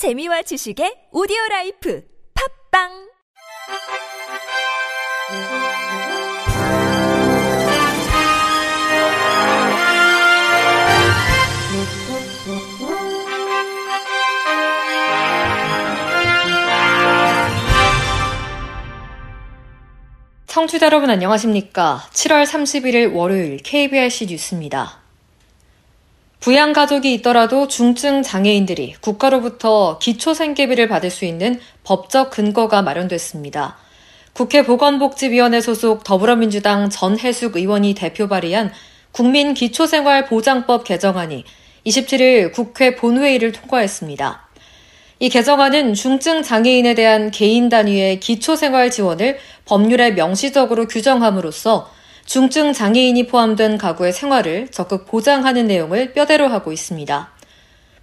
재미와 지식의 오디오 라이프 팝빵 청취자 여러분 안녕하십니까? 7월 31일 월요일 KBRC 뉴스입니다. 부양 가족이 있더라도 중증 장애인들이 국가로부터 기초 생계비를 받을 수 있는 법적 근거가 마련됐습니다. 국회 보건복지위원회 소속 더불어민주당 전해숙 의원이 대표 발의한 국민 기초생활보장법 개정안이 27일 국회 본회의를 통과했습니다. 이 개정안은 중증 장애인에 대한 개인 단위의 기초생활 지원을 법률에 명시적으로 규정함으로써 중증 장애인이 포함된 가구의 생활을 적극 보장하는 내용을 뼈대로 하고 있습니다.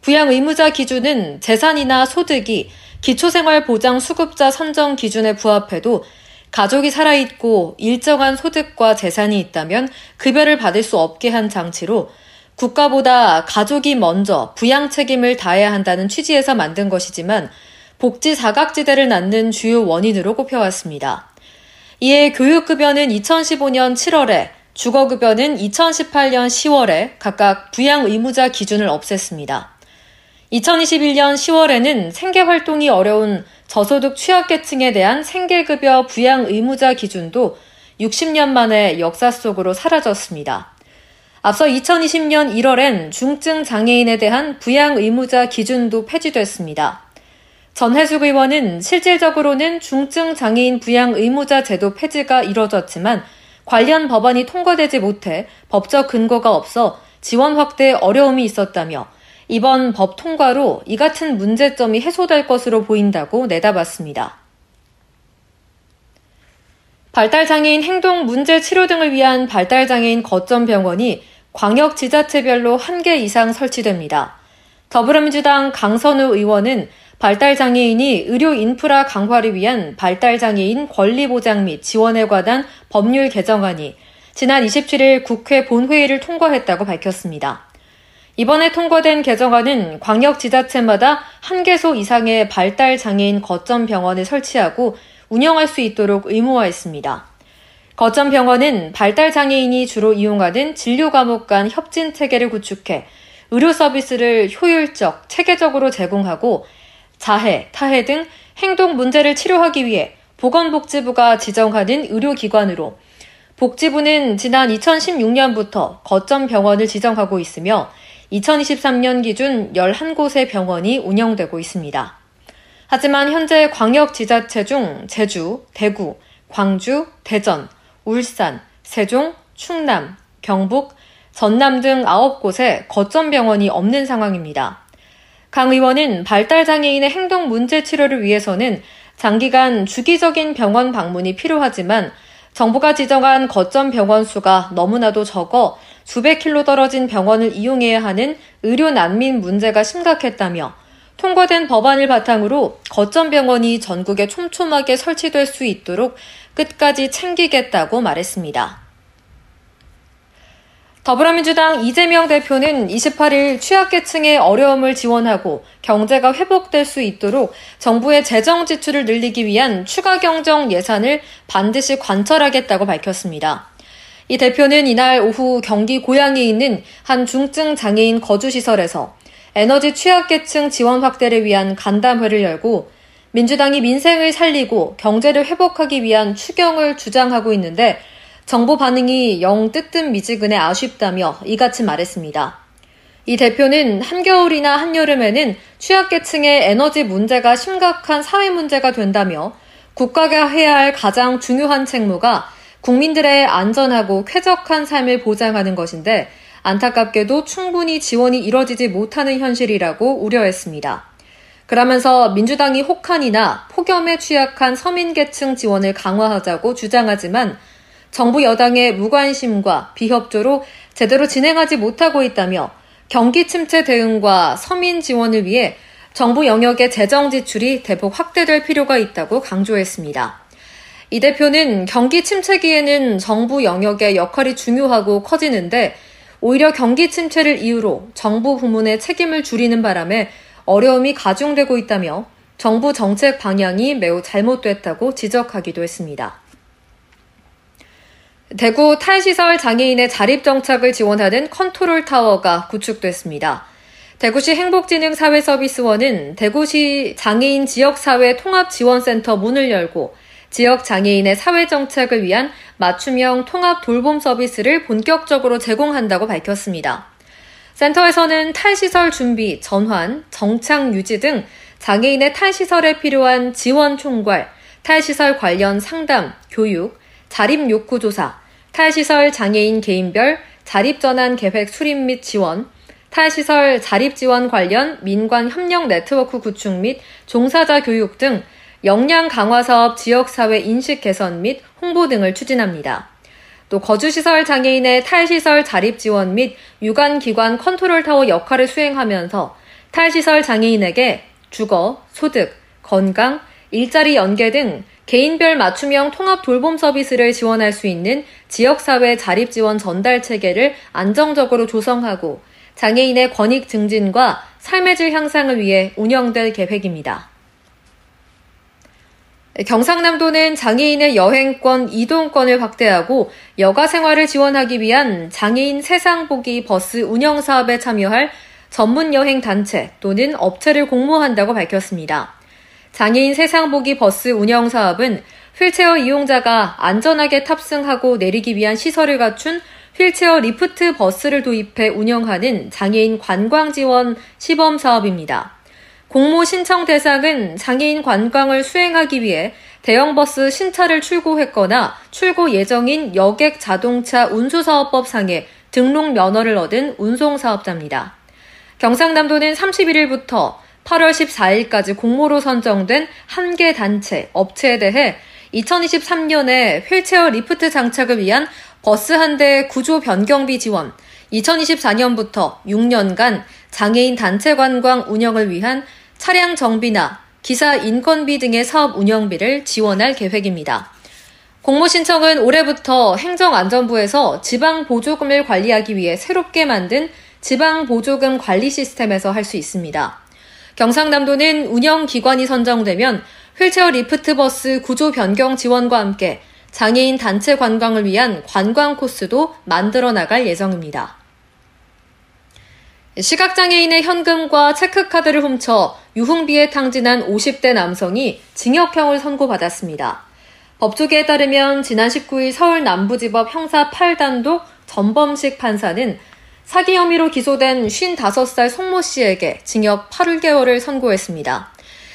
부양 의무자 기준은 재산이나 소득이 기초생활보장 수급자 선정 기준에 부합해도 가족이 살아있고 일정한 소득과 재산이 있다면 급여를 받을 수 없게 한 장치로 국가보다 가족이 먼저 부양 책임을 다해야 한다는 취지에서 만든 것이지만 복지 사각지대를 낳는 주요 원인으로 꼽혀왔습니다. 이에 교육급여는 2015년 7월에, 주거급여는 2018년 10월에 각각 부양 의무자 기준을 없앴습니다. 2021년 10월에는 생계 활동이 어려운 저소득 취약계층에 대한 생계급여 부양 의무자 기준도 60년 만에 역사 속으로 사라졌습니다. 앞서 2020년 1월엔 중증 장애인에 대한 부양 의무자 기준도 폐지됐습니다. 전해숙 의원은 실질적으로는 중증 장애인 부양 의무자 제도 폐지가 이뤄졌지만 관련 법안이 통과되지 못해 법적 근거가 없어 지원 확대에 어려움이 있었다며 이번 법 통과로 이 같은 문제점이 해소될 것으로 보인다고 내다봤습니다. 발달장애인 행동 문제 치료 등을 위한 발달장애인 거점 병원이 광역 지자체별로 한 개 이상 설치됩니다. 더불어민주당 강선우 의원은 발달장애인이 의료 인프라 강화를 위한 발달장애인 권리보장 및 지원에 관한 법률 개정안이 지난 27일 국회 본회의를 통과했다고 밝혔습니다. 이번에 통과된 개정안은 광역 지자체마다 한 개소 이상의 발달장애인 거점 병원을 설치하고 운영할 수 있도록 의무화했습니다. 거점 병원은 발달장애인이 주로 이용하는 진료 과목 간 협진 체계를 구축해 의료 서비스를 효율적, 체계적으로 제공하고 자해, 타해 등 행동 문제를 치료하기 위해 보건복지부가 지정하는 의료기관으로 복지부는 지난 2016년부터 거점 병원을 지정하고 있으며 2023년 기준 11곳의 병원이 운영되고 있습니다. 하지만 현재 광역 지자체 중 제주, 대구, 광주, 대전, 울산, 세종, 충남, 경북, 전남 등 9곳에 거점 병원이 없는 상황입니다. 강 의원은 발달장애인의 행동 문제 치료를 위해서는 장기간 주기적인 병원 방문이 필요하지만 정부가 지정한 거점 병원 수가 너무나도 적어 수백 킬로 떨어진 병원을 이용해야 하는 의료 난민 문제가 심각했다며 통과된 법안을 바탕으로 거점 병원이 전국에 촘촘하게 설치될 수 있도록 끝까지 챙기겠다고 말했습니다. 더불어민주당 이재명 대표는 28일 취약계층의 어려움을 지원하고 경제가 회복될 수 있도록 정부의 재정 지출을 늘리기 위한 추가 경정 예산을 반드시 관철하겠다고 밝혔습니다. 이 대표는 이날 오후 경기 고양에 있는 한 중증 장애인 거주시설에서 에너지 취약계층 지원 확대를 위한 간담회를 열고 민주당이 민생을 살리고 경제를 회복하기 위한 추경을 주장하고 있는데 정부 반응이 영 뜨뜻미지근해 아쉽다며 이같이 말했습니다. 이 대표는 한겨울이나 한여름에는 취약계층의 에너지 문제가 심각한 사회 문제가 된다며 국가가 해야 할 가장 중요한 책무가 국민들의 안전하고 쾌적한 삶을 보장하는 것인데 안타깝게도 충분히 지원이 이뤄지지 못하는 현실이라고 우려했습니다. 그러면서 민주당이 혹한이나 폭염에 취약한 서민계층 지원을 강화하자고 주장하지만 정부 여당의 무관심과 비협조로 제대로 진행하지 못하고 있다며 경기 침체 대응과 서민 지원을 위해 정부 영역의 재정 지출이 대폭 확대될 필요가 있다고 강조했습니다. 이 대표는 경기 침체기에는 정부 영역의 역할이 중요하고 커지는데 오히려 경기 침체를 이유로 정부 부문의 책임을 줄이는 바람에 어려움이 가중되고 있다며 정부 정책 방향이 매우 잘못됐다고 지적하기도 했습니다. 대구 탈시설 장애인의 자립정착을 지원하는 컨트롤 타워가 구축됐습니다. 대구시 행복진흥사회서비스원은 대구시 장애인 지역사회 통합지원센터 문을 열고 지역 장애인의 사회정착을 위한 맞춤형 통합 돌봄 서비스를 본격적으로 제공한다고 밝혔습니다. 센터에서는 탈시설 준비, 전환, 정착 유지 등 장애인의 탈시설에 필요한 지원 총괄, 탈시설 관련 상담, 교육, 자립 욕구 조사, 탈시설 장애인 개인별 자립전환 계획 수립 및 지원, 탈시설 자립 지원 관련 민관 협력 네트워크 구축 및 종사자 교육 등 역량 강화 사업 지역사회 인식 개선 및 홍보 등을 추진합니다. 또 거주시설 장애인의 탈시설 자립 지원 및 유관기관 컨트롤 타워 역할을 수행하면서 탈시설 장애인에게 주거, 소득, 건강, 일자리 연계 등 개인별 맞춤형 통합 돌봄 서비스를 지원할 수 있는 지역사회 자립 지원 전달 체계를 안정적으로 조성하고 장애인의 권익 증진과 삶의 질 향상을 위해 운영될 계획입니다. 경상남도는 장애인의 여행권, 이동권을 확대하고 여가 생활을 지원하기 위한 장애인 세상 보기 버스 운영 사업에 참여할 전문 여행 단체 또는 업체를 공모한다고 밝혔습니다. 장애인 세상 보기 버스 운영 사업은 휠체어 이용자가 안전하게 탑승하고 내리기 위한 시설을 갖춘 휠체어 리프트 버스를 도입해 운영하는 장애인 관광 지원 시범 사업입니다. 공모 신청 대상은 장애인 관광을 수행하기 위해 대형버스 신차를 출고했거나 출고 예정인 여객 자동차 운수사업법 상에 등록 면허를 얻은 운송사업자입니다. 경상남도는 31일부터 8월 14일까지 공모로 선정된 한 개 단체, 업체에 대해 2023년에 휠체어 리프트 장착을 위한 버스 한 대 구조 변경비 지원, 2024년부터 6년간 장애인 단체 관광 운영을 위한 차량 정비나 기사 인건비 등의 사업 운영비를 지원할 계획입니다. 공모 신청은 올해부터 행정안전부에서 지방 보조금을 관리하기 위해 새롭게 만든 지방 보조금 관리 시스템에서 할 수 있습니다. 경상남도는 운영기관이 선정되면 휠체어 리프트 버스 구조 변경 지원과 함께 장애인 단체 관광을 위한 관광 코스도 만들어 나갈 예정입니다. 시각장애인의 현금과 체크카드를 훔쳐 유흥비에 탕진한 50대 남성이 징역형을 선고받았습니다. 법조계에 따르면 지난 19일 서울 남부지법 형사 8단독 전범식 판사는 사기 혐의로 기소된 55살 송모 씨에게 징역 8개월을 선고했습니다.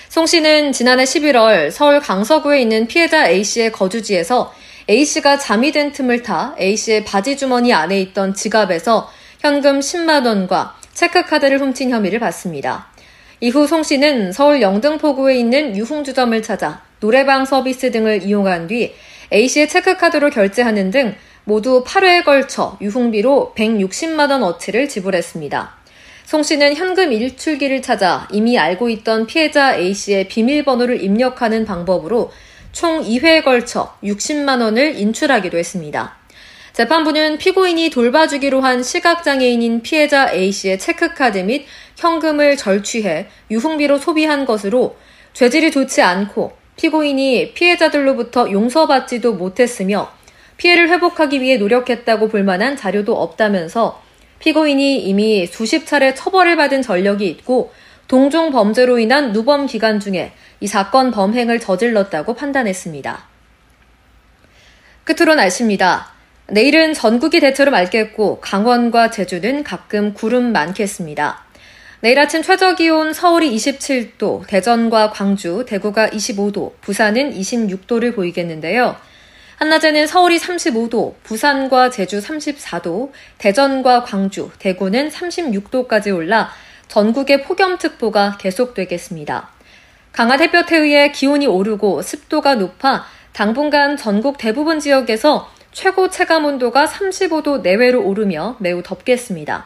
송 씨는 지난해 11월 서울 강서구에 있는 피해자 A씨의 거주지에서 A씨가 잠이 든 틈을 타 A씨의 바지 주머니 안에 있던 지갑에서 현금 10만 원과 체크카드를 훔친 혐의를 받습니다. 이후 송 씨는 서울 영등포구에 있는 유흥주점을 찾아 노래방 서비스 등을 이용한 뒤 A씨의 체크카드로 결제하는 등 모두 8회에 걸쳐 유흥비로 160만원 어치를 지불했습니다. 송 씨는 현금 일출기를 찾아 이미 알고 있던 피해자 A씨의 비밀번호를 입력하는 방법으로 총 2회에 걸쳐 60만 원을 인출하기도 했습니다. 재판부는 피고인이 돌봐주기로 한 시각장애인인 피해자 A씨의 체크카드 및 현금을 절취해 유흥비로 소비한 것으로 죄질이 좋지 않고 피고인이 피해자들로부터 용서받지도 못했으며 피해를 회복하기 위해 노력했다고 볼 만한 자료도 없다면서 피고인이 이미 수십 차례 처벌을 받은 전력이 있고 동종 범죄로 인한 누범 기간 중에 이 사건 범행을 저질렀다고 판단했습니다. 끝으로 날씨입니다. 내일은 전국이 대체로 맑겠고 강원과 제주는 가끔 구름 많겠습니다. 내일 아침 최저 기온 서울이 27도, 대전과 광주, 대구가 25도, 부산은 26도를 보이겠는데요. 한낮에는 서울이 35도, 부산과 제주 34도, 대전과 광주, 대구는 36도까지 올라 전국의 폭염특보가 계속되겠습니다. 강한 햇볕에 의해 기온이 오르고 습도가 높아 당분간 전국 대부분 지역에서 최고 체감 온도가 35도 내외로 오르며 매우 덥겠습니다.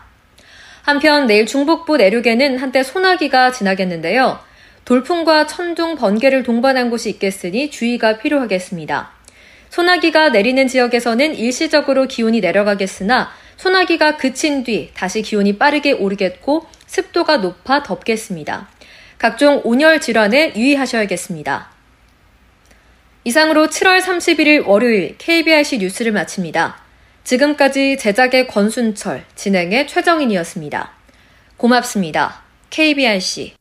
한편 내일 중북부 내륙에는 한때 소나기가 지나겠는데요. 돌풍과 천둥, 번개를 동반한 곳이 있겠으니 주의가 필요하겠습니다. 소나기가 내리는 지역에서는 일시적으로 기온이 내려가겠으나 소나기가 그친 뒤 다시 기온이 빠르게 오르겠고 습도가 높아 덥겠습니다. 각종 온열 질환에 유의하셔야겠습니다. 이상으로 7월 31일 월요일 KBRC 뉴스를 마칩니다. 지금까지 제작의 권순철, 진행의 최정인이었습니다. 고맙습니다. KBRC